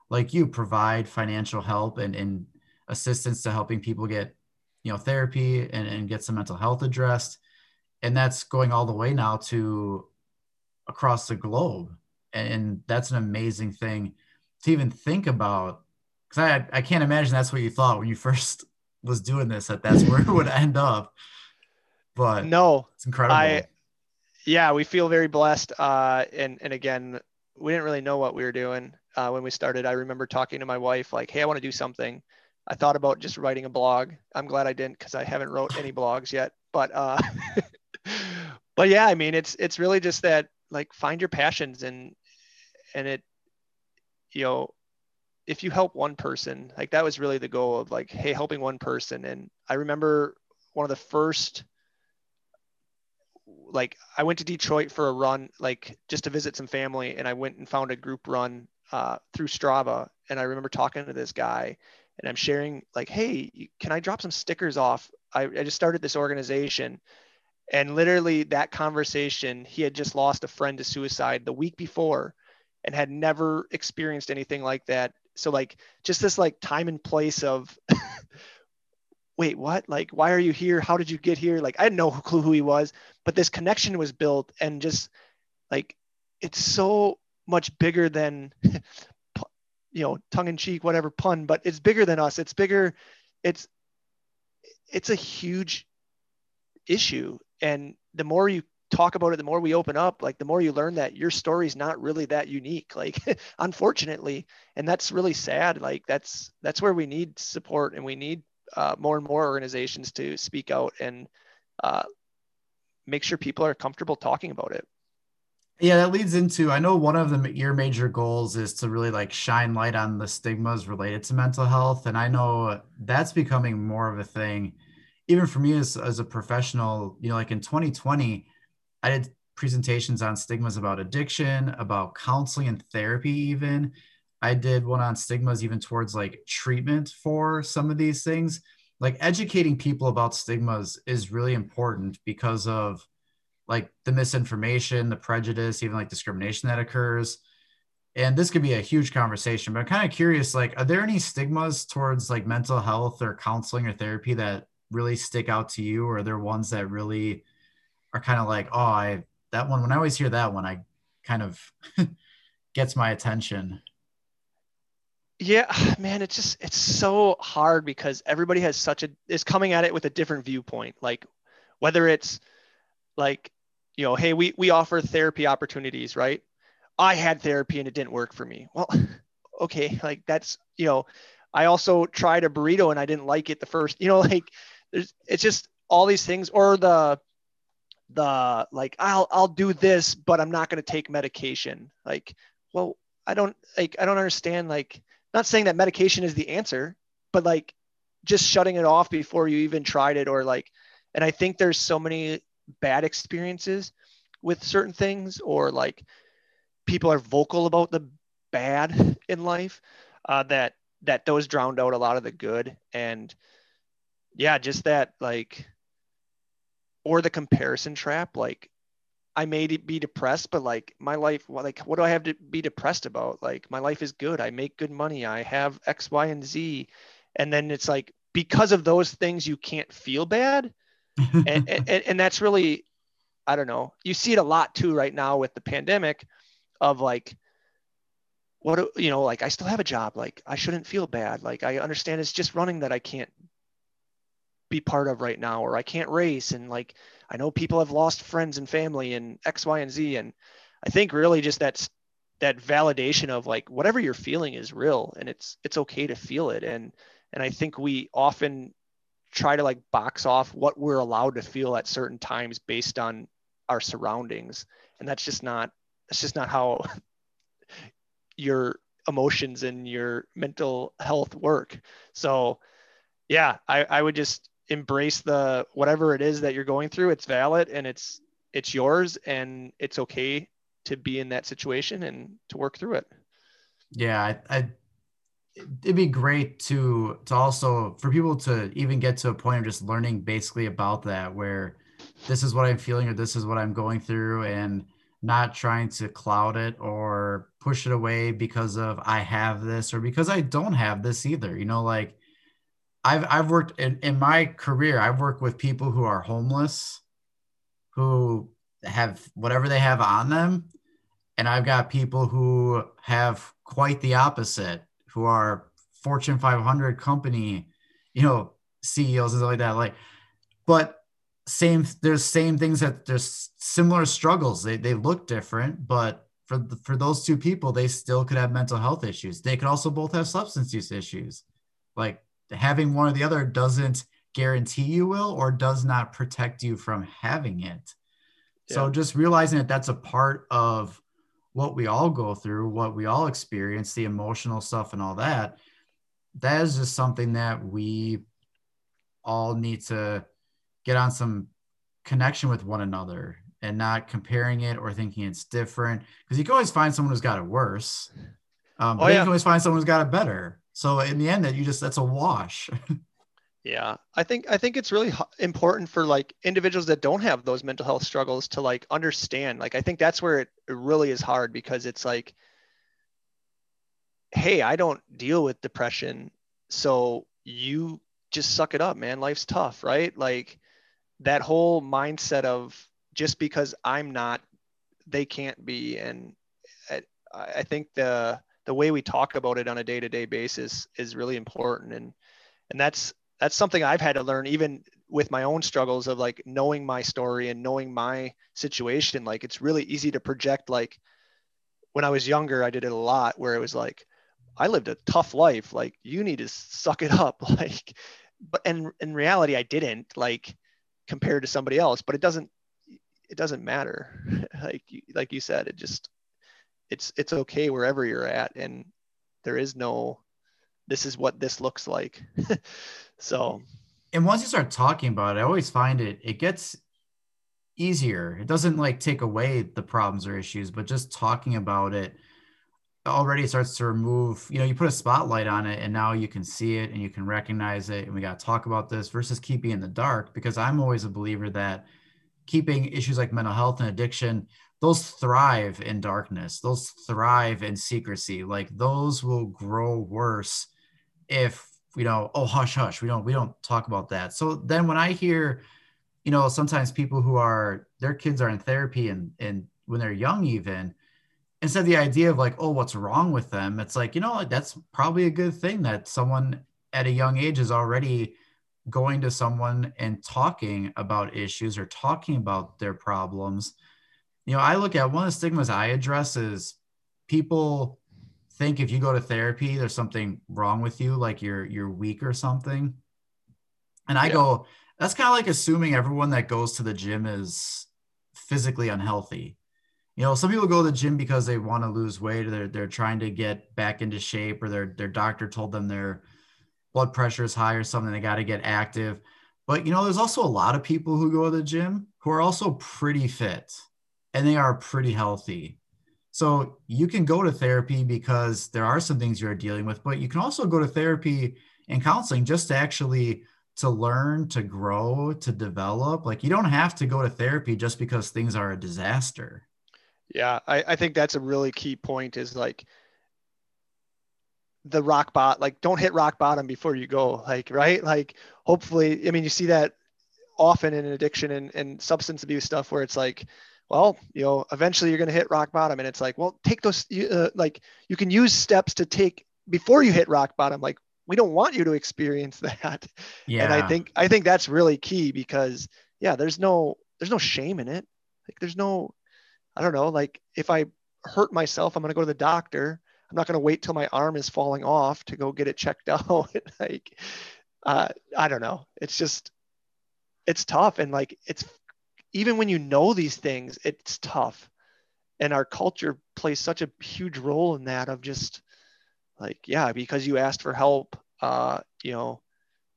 like you, provide financial help and, and assistance to helping people get, you know, therapy and, and get some mental health addressed. And that's going all the way now to across the globe. And that's an amazing thing to even think about. Because I, I can't imagine that's what you thought when you first was doing this that that's where it would end up. But no it's incredible. I, yeah we feel very blessed. Uh, and and again we didn't really know what we were doing uh, when we started. I remember talking to my wife like hey i want to do something i thought about just writing a blog i'm glad i didn't because i haven't wrote any blogs yet but uh, but yeah, I mean, it's it's really just that like find your passions and and it, you know, if you help one person, like that was really the goal of like, hey, helping one person. And I remember one of the first like I went to Detroit for a run, like just to visit some family, and I went and found a group run uh, through Strava. And I remember talking to this guy, and I'm sharing like, "Hey, can I drop some stickers off? I, I just started this organization." And literally, that conversation, he had just lost a friend to suicide the week before, and had never experienced anything like that. So like, just this like time and place of wait, what? Like, why are you here? How did you get here? Like, I had no clue who he was, but this connection was built and just like, it's so much bigger than, you know, tongue in cheek, whatever pun, but it's bigger than us. It's bigger. It's, it's a huge issue. And the more you talk about it, the more we open up, like the more you learn that your story is not really that unique, like unfortunately, and that's really sad. Like that's, that's where we need support and we need uh, more and more organizations to speak out and uh, make sure people are comfortable talking about it. Yeah, that leads into I know one of the your major goals is to really like shine light on the stigmas related to mental health, and I know that's becoming more of a thing. Even for me as as a professional, you know, like in 2020, I did presentations on stigmas about addiction, about counseling and therapy, even. I did one on stigmas even towards like treatment for some of these things. Like educating people about stigmas is really important because of like the misinformation, the prejudice, even like discrimination that occurs. And this could be a huge conversation, but I'm kind of curious like, are there any stigmas towards like mental health or counseling or therapy that really stick out to you? Or are there ones that really are kind of like, oh, I, that one, when I always hear that one, I kind of gets my attention? Yeah, man, it's just it's so hard because everybody has such a is coming at it with a different viewpoint. Like whether it's like, you know, hey, we we offer therapy opportunities, right? I had therapy and it didn't work for me. Well, okay, like that's, you know, I also tried a burrito and I didn't like it the first, you know, like there's it's just all these things or the the like I'll I'll do this, but I'm not going to take medication. Like, well, I don't like I don't understand like not saying that medication is the answer, but like just shutting it off before you even tried it or like and I think there's so many bad experiences with certain things or like people are vocal about the bad in life uh, that that those drowned out a lot of the good and yeah just that like or the comparison trap like I may be depressed, but like my life, like what do I have to be depressed about? Like my life is good. I make good money. I have X, Y, and Z. And then it's like because of those things, you can't feel bad. And, and and that's really, I don't know. You see it a lot too right now with the pandemic, of like, what you know, like I still have a job. Like I shouldn't feel bad. Like I understand it's just running that I can't be part of right now, or I can't race, and like I know people have lost friends and family and X, Y, and Z. And I think really just that's that validation of like whatever you're feeling is real and it's it's okay to feel it. And and I think we often try to like box off what we're allowed to feel at certain times based on our surroundings. And that's just not that's just not how your emotions and your mental health work. So yeah, I, I would just embrace the whatever it is that you're going through it's valid and it's it's yours and it's okay to be in that situation and to work through it yeah I, I it'd be great to to also for people to even get to a point of just learning basically about that where this is what i'm feeling or this is what i'm going through and not trying to cloud it or push it away because of i have this or because i don't have this either you know like I've I've worked in, in my career, I've worked with people who are homeless, who have whatever they have on them. And I've got people who have quite the opposite, who are Fortune 500 company, you know, CEOs and stuff like that. Like, but same, there's same things that there's similar struggles. They, they look different, but for, the, for those two people, they still could have mental health issues. They could also both have substance use issues. Like having one or the other doesn't guarantee you will or does not protect you from having it. So just realizing that that's a part of what we all go through, what we all experience, the emotional stuff and all that, that is just something that we all need to get on some connection with one another and not comparing it or thinking it's different. Because you can always find someone who's got it worse. Um, but Oh, then you can always find someone who's got it better. So in the end, that you just that's a wash. Yeah, I think I think it's really important for like individuals that don't have those mental health struggles to like understand. Like I think that's where it, it really is hard because it's like, hey, I don't deal with depression, so you just suck it up, man. Life's tough, right? Like that whole mindset of just because I'm not, they can't be, and I, I think the the way we talk about it on a day to day basis is really important, and and that's that's something I've had to learn even with my own struggles of like knowing my story and knowing my situation. Like it's really easy to project like when I was younger, I did it a lot where it was like, I lived a tough life. Like you need to suck it up. Like, but and in reality, I didn't like compared to somebody else, but it doesn't, it doesn't matter. like, you- like you said, it just, it's, it's okay wherever you're at. And there is no, this is what this looks like. so mm-hmm. And once you start talking about it, I always find it it gets easier. It doesn't like take away the problems or issues, but just talking about it already starts to remove, you know, you put a spotlight on it and now you can see it and you can recognize it and we got to talk about this versus keeping in the dark because I'm always a believer that keeping issues like mental health and addiction those thrive in darkness. Those thrive in secrecy. Like those will grow worse if you know oh hush hush we don't we don't talk about that. So then when i hear you know sometimes people who are their kids are in therapy and and when they're young even instead of the idea of like oh what's wrong with them? it's like you know that's probably a good thing that someone at a young age is already going to someone and talking about issues or talking about their problems. You know i look at one of the stigmas i address is people think if you go to therapy there's something wrong with you like you're you're weak or something. And i Yeah. go that's kind of like assuming everyone that goes to the gym is physically unhealthy. You know some people go to the gym because they want to lose weight or they're, they're trying to get back into shape or their, their doctor told them their blood pressure is high or something they got to get active. But you know there's also a lot of people who go to the gym who are also pretty fit and they are pretty healthy so you can go to therapy because there are some things you're dealing with, but you can also go to therapy and counseling just to actually to learn, to grow, to develop. Like you don't have to go to therapy just because things are a disaster. Yeah, I, I think that's a really key point is like the rock bot, like don't hit rock bottom before you go, like, right? Like, hopefully, I mean, you see that often in addiction and, and substance abuse stuff where it's like, well, you know, eventually you're going to hit rock bottom. And it's like, well, take those, you, uh, like, you can use steps to take before you hit rock bottom. Like, we don't want you to experience that. Yeah. And I think, I think that's really key because, yeah, there's no, there's no shame in it. Like, there's no, I don't know, like if I hurt myself, I'm going to go to the doctor. I'm not going to wait till my arm is falling off to go get it checked out. like, uh, I don't know. It's just, it's tough. And like, it's even when you know these things, it's tough. And our culture plays such a huge role in that of just like, yeah, because you asked for help, uh, you know,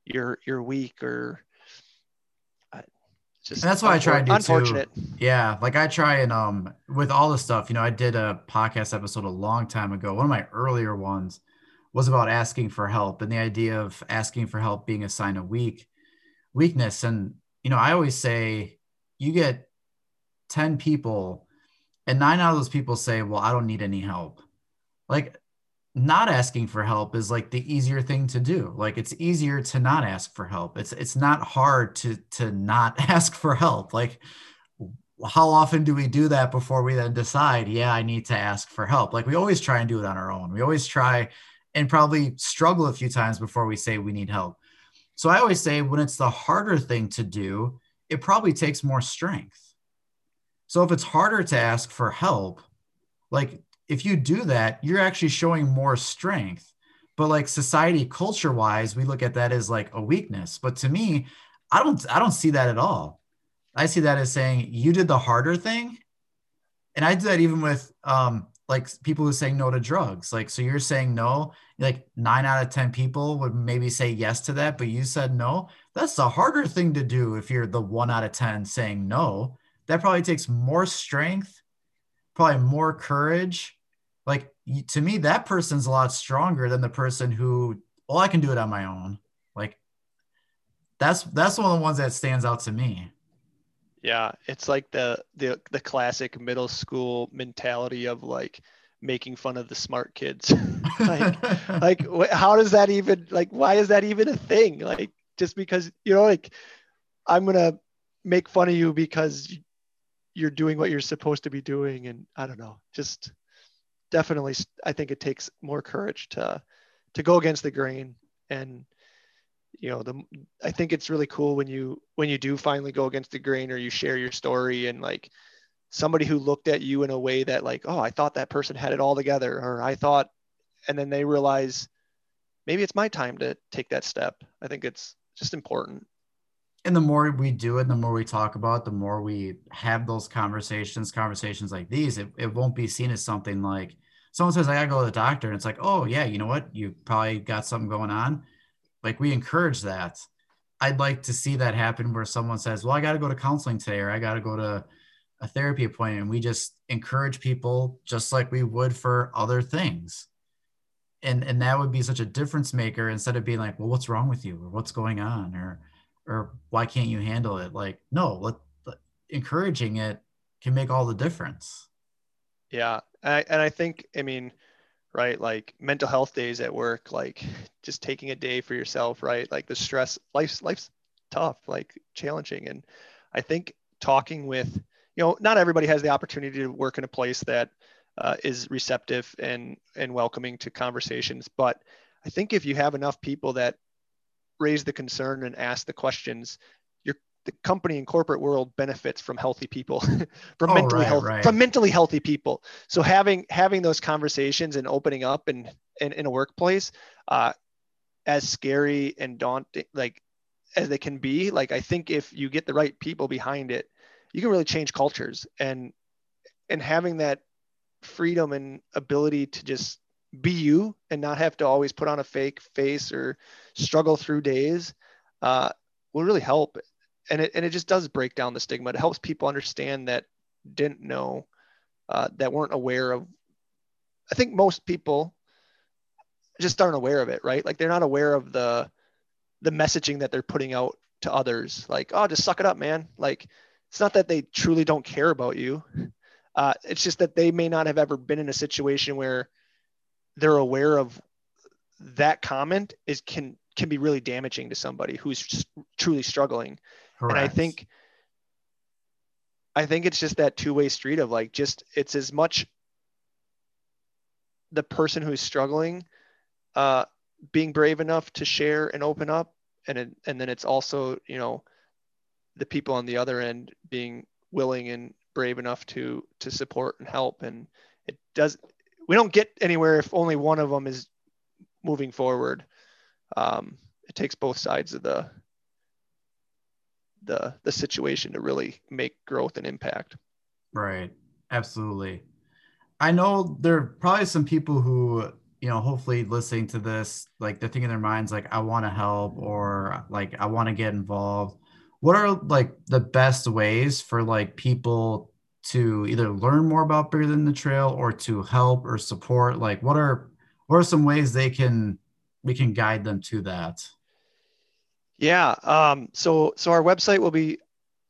you're, you're weak or uh, just And that's what I try to do too. unfortunate. Yeah, like I try and um with all the stuff, you know, I did a podcast episode a long time ago. One of my earlier ones was about asking for help and the idea of asking for help being a sign of weak weakness. And you know, I always say you get 10 people and nine out of those people say, Well, I don't need any help. Like not asking for help is like the easier thing to do. Like it's easier to not ask for help. It's it's not hard to to not ask for help. Like how often do we do that before we then decide, yeah, I need to ask for help? Like we always try and do it on our own. We always try and probably struggle a few times before we say we need help. So I always say when it's the harder thing to do, it probably takes more strength. So if it's harder to ask for help, like if you do that, you're actually showing more strength. But like society culture wise, we look at that as like a weakness. But to me, I don't I don't see that at all. I see that as saying you did the harder thing. And I do that even with um, like people who say no to drugs. Like, so you're saying no, like nine out of 10 people would maybe say yes to that, but you said no. That's the harder thing to do if you're the one out of 10 saying no. That probably takes more strength, probably more courage. Like, to me, that person's a lot stronger than the person who, well, I can do it on my own. Like, that's that's one of the ones that stands out to me. Yeah, it's like the the the classic middle school mentality of like making fun of the smart kids. like like how does that even like why is that even a thing? Like just because you know like I'm going to make fun of you because you're doing what you're supposed to be doing and I don't know. Just definitely I think it takes more courage to to go against the grain and you know the i think it's really cool when you when you do finally go against the grain or you share your story and like somebody who looked at you in a way that like oh i thought that person had it all together or i thought and then they realize maybe it's my time to take that step. I think it's just important. And the more we do it the more we talk about it, the more we have those conversations conversations like these it, it won't be seen as something like someone says i gotta go to the doctor and it's like oh yeah you know what? You probably got something going on like we encourage that. I'd like to see that happen where someone says, "Well, I got to go to counseling today, or I got to go to a therapy appointment." We just encourage people, just like we would for other things, and and that would be such a difference maker instead of being like, "Well, what's wrong with you?" or "What's going on?" or or "Why can't you handle it?" Like, no, let, let encouraging it can make all the difference. Yeah, I, and I think, I mean, right? Like mental health days at work like just taking a day for yourself right? Like the stress life's life's tough like challenging. And i think talking with you know not everybody has the opportunity to work in a place that uh, is receptive and and welcoming to conversations. But i think if you have enough people that raise the concern and ask the questions the company and corporate world benefits from healthy people from oh, mentally right, healthy right. from mentally healthy people. So having having those conversations and opening up and in, in a workplace uh, as scary and daunting like as they can be like i think if you get the right people behind it you can really change cultures. And and having that freedom and ability to just be you and not have to always put on a fake face or struggle through days uh, will really help and it, and it just does break down the stigma. It helps people understand that didn't know, uh, that weren't aware of. I think most people just aren't aware of it, right? Like they're not aware of the the messaging that they're putting out to others. Like, oh, just suck it up, man. Like it's not that they truly don't care about you. Uh, it's just that they may not have ever been in a situation where they're aware of that comment is can can be really damaging to somebody who's truly struggling Correct. And I think I think it's just that two-way street of like just it's as much the person who's struggling uh, being brave enough to share and open up and it, and then it's also you know the people on the other end being willing and brave enough to to support and help and it does we don't get anywhere if only one of them is moving forward um, it takes both sides of the the the situation to really make growth and impact. Right. Absolutely. I know there are probably some people who, you know, hopefully listening to this, like they're thinking in their minds, like, I want to help or like I want to get involved. What are like the best ways for like people to either learn more about bigger than the trail or to help or support? Like what are what are some ways they can we can guide them to that? Yeah. Um, so so our website will be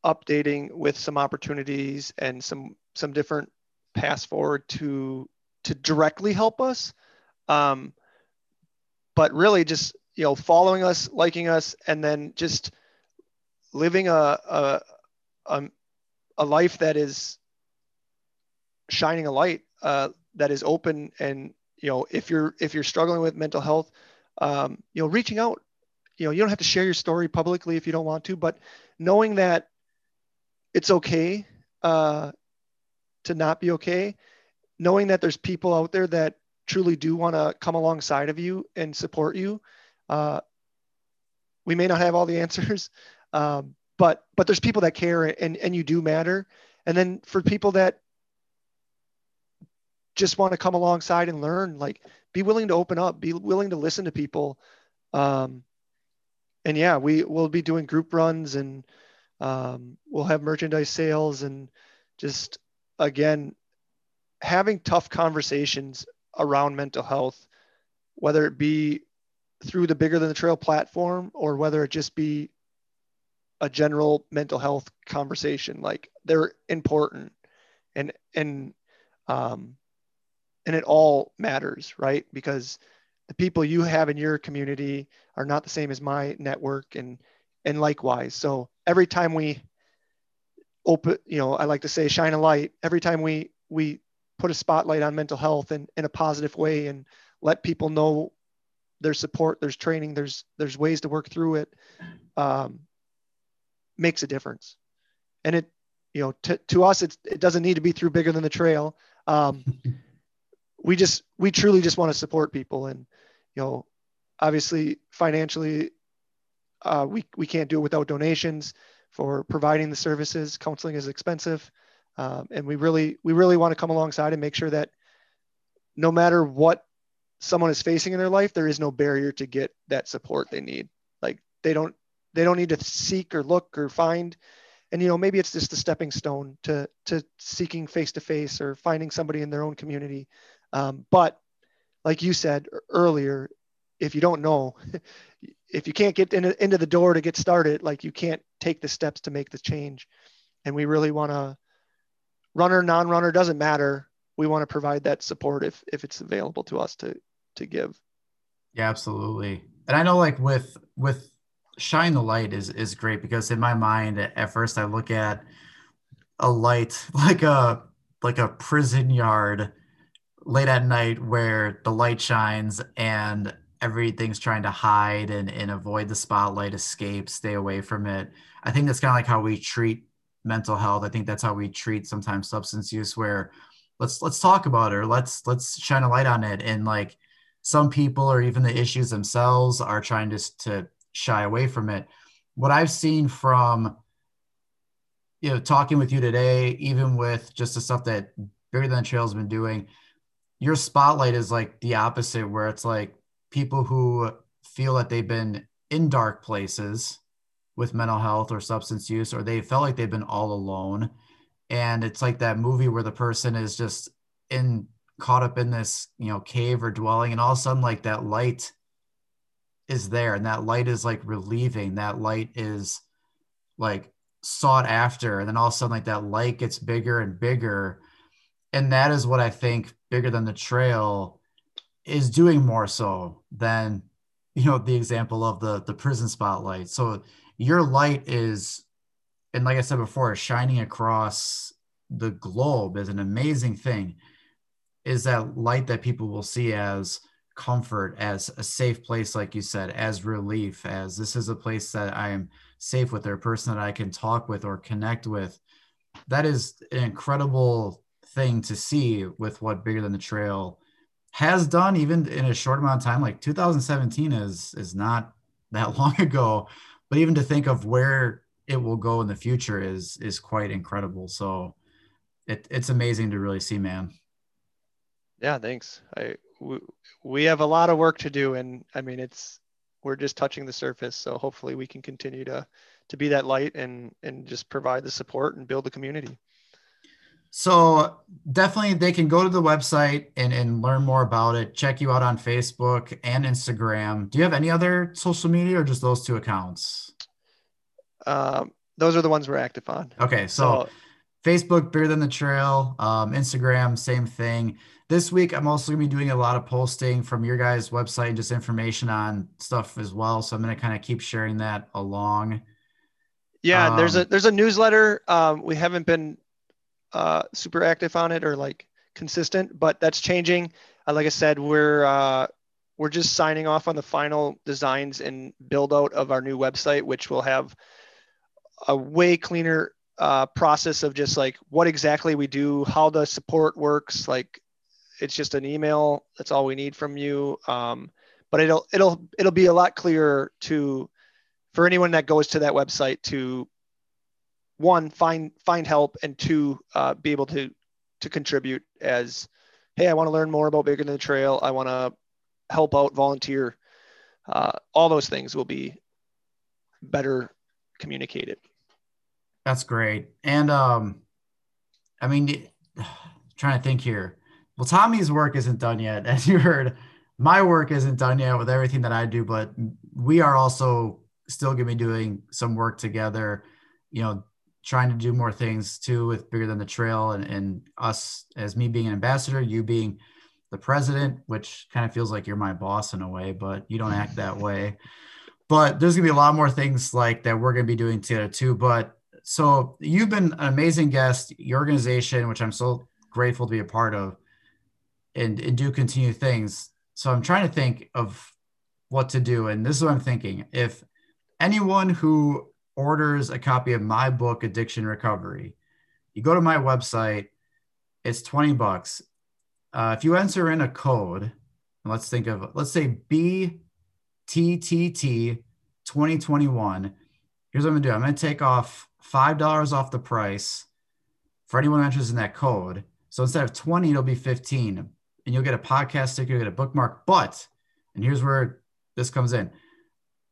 updating with some opportunities and some some different paths forward to to directly help us. Um, but really just you know following us, liking us, and then just living a a, a, a life that is shining a light uh, that is open and you know if you're if you're struggling with mental health um, you know reaching out you know you don't have to share your story publicly if you don't want to but knowing that it's okay uh, to not be okay knowing that there's people out there that truly do want to come alongside of you and support you uh, we may not have all the answers um, but but there's people that care and and you do matter. And then for people that just want to come alongside and learn like be willing to open up be willing to listen to people um, and yeah we will be doing group runs and um, we'll have merchandise sales and just again having tough conversations around mental health whether it be through the bigger than the trail platform or whether it just be a general mental health conversation like they're important and and um and it all matters right? Because the people you have in your community are not the same as my network and and likewise. So every time we open you know i like to say shine a light every time we we put a spotlight on mental health in, in a positive way and let people know there's support there's training there's there's ways to work through it um, makes a difference. And it you know to, to us it's, it doesn't need to be through bigger than the trail. Um, we just we truly just want to support people and you know obviously financially uh, we, we can't do it without donations for providing the services. Counseling is expensive um, and we really we really want to come alongside and make sure that no matter what someone is facing in their life there is no barrier to get that support they need. Like they don't they don't need to seek or look or find. And you know maybe it's just a stepping stone to to seeking face to face or finding somebody in their own community. Um, but like you said earlier if you don't know if you can't get in, into the door to get started like you can't take the steps to make the change. And we really want to runner non-runner doesn't matter. We want to provide that support if if it's available to us to to give. Yeah absolutely. And i know like with with shine the light is is great because in my mind at first i look at a light like a like a prison yard late at night where the light shines and everything's trying to hide and, and avoid the spotlight escape stay away from it. I think that's kind of like how we treat mental health. I think that's how we treat sometimes substance use where let's let's talk about it or let's let's shine a light on it. And like some people or even the issues themselves are trying to, to shy away from it. What i've seen from you know talking with you today even with just the stuff that bigger than trail's been doing your spotlight is like the opposite where it's like people who feel that they've been in dark places with mental health or substance use or they felt like they've been all alone. And it's like that movie where the person is just in caught up in this you know cave or dwelling and all of a sudden like that light is there and that light is like relieving. That light is like sought after and then all of a sudden like that light gets bigger and bigger and that is what i think bigger than the trail is doing more so than you know the example of the the prison spotlight. So your light is and like i said before shining across the globe is an amazing thing is that light that people will see as comfort as a safe place like you said as relief as this is a place that i am safe with or a person that i can talk with or connect with. That is an incredible thing to see with what bigger than the trail has done even in a short amount of time. Like 2017 is is not that long ago but even to think of where it will go in the future is is quite incredible. So it, it's amazing to really see man. Yeah thanks. I we, we have a lot of work to do and i mean it's we're just touching the surface so hopefully we can continue to to be that light and and just provide the support and build the community so definitely they can go to the website and, and learn more about it. Check you out on Facebook and Instagram. Do you have any other social media or just those two accounts? Um, those are the ones we're active on. Okay. So, so Facebook, Bigger Than the Trail, um, Instagram, same thing. This week, I'm also going to be doing a lot of posting from your guys' website and just information on stuff as well. So I'm going to kind of keep sharing that along. Yeah, um, there's a there's a newsletter. Um, we haven't been uh, super active on it or like consistent, but that's changing. Uh, like I said, we're uh, we're just signing off on the final designs and build out of our new website, which will have a way cleaner uh, process of just like what exactly we do, how the support works. Like it's just an email. That's all we need from you. Um, but it'll it'll it'll be a lot clearer to for anyone that goes to that website to one find find help and two uh, be able to to contribute as hey i want to learn more about bigger than the trail. I want to help out volunteer. Uh, all those things will be better communicated. That's great. And um i mean trying to think here. Well tommy's work isn't done yet as you heard. My work isn't done yet with everything that i do but we are also still going to be doing some work together. You know trying to do more things too with bigger than the trail and, and us as me being an ambassador you being the president which kind of feels like you're my boss in a way but you don't act that way. But there's gonna be a lot more things like that we're gonna be doing together too. But so you've been an amazing guest. Your organization which i'm so grateful to be a part of and, and do continue things. So i'm trying to think of what to do. And this is what i'm thinking. If anyone who orders a copy of my book, Addiction Recovery, you go to my website, it's 20 bucks. Uh, if you enter in a code, let's think of, let's say BTTT 2021, here's what I'm gonna do. I'm gonna take off $5 off the price for anyone who enters in that code. So instead of 20, it'll be 15 and you'll get a podcast sticker, you'll get a bookmark. But, and here's where this comes in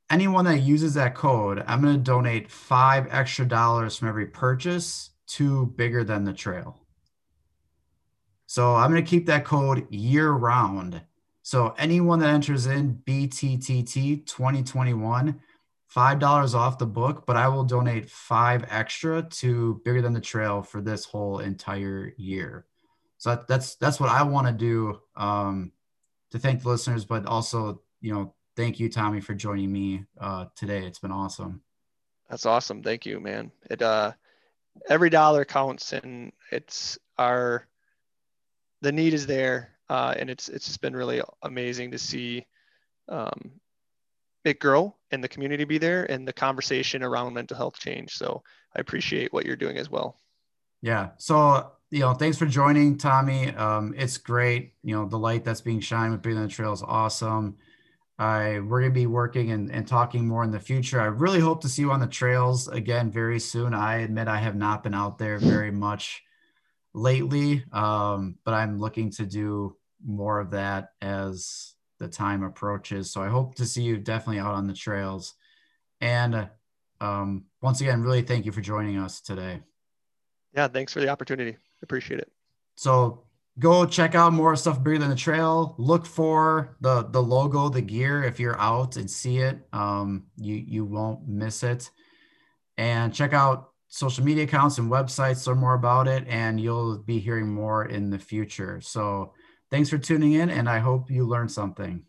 anyone that uses that code, I'm going to donate five extra dollars from every purchase to Bigger Than the Trail. So I'm going to keep that code year round. So anyone that enters in BTTT 2021, $5 off the book, but I will donate five extra to Bigger Than the Trail for this whole entire year. So that's that's what I want to do um, to thank the listeners, but also you know thank you, Tommy, for joining me uh, today. It's been awesome. That's awesome. Thank you, man. It uh, every dollar counts, and it's our the need is there, uh, and it's it's just been really amazing to see um, it grow and the community be there and the conversation around mental health change. So I appreciate what you're doing as well. Yeah. So you know, thanks for joining, Tommy. Um, it's great. You know, the light that's being shined with Bigger the Trail is awesome. I we're gonna be working and, and talking more in the future. I really hope to see you on the trails again very soon. I admit I have not been out there very much lately, um, but I'm looking to do more of that as the time approaches. So I hope to see you definitely out on the trails. And um, once again, really thank you for joining us today. Yeah, thanks for the opportunity. Appreciate it. So go check out more stuff bigger than the trail. Look for the the logo the gear if you're out and see it. Um, you you won't miss it. And check out social media accounts and websites learn more about it and you'll be hearing more in the future. So thanks for tuning in and i hope you learned something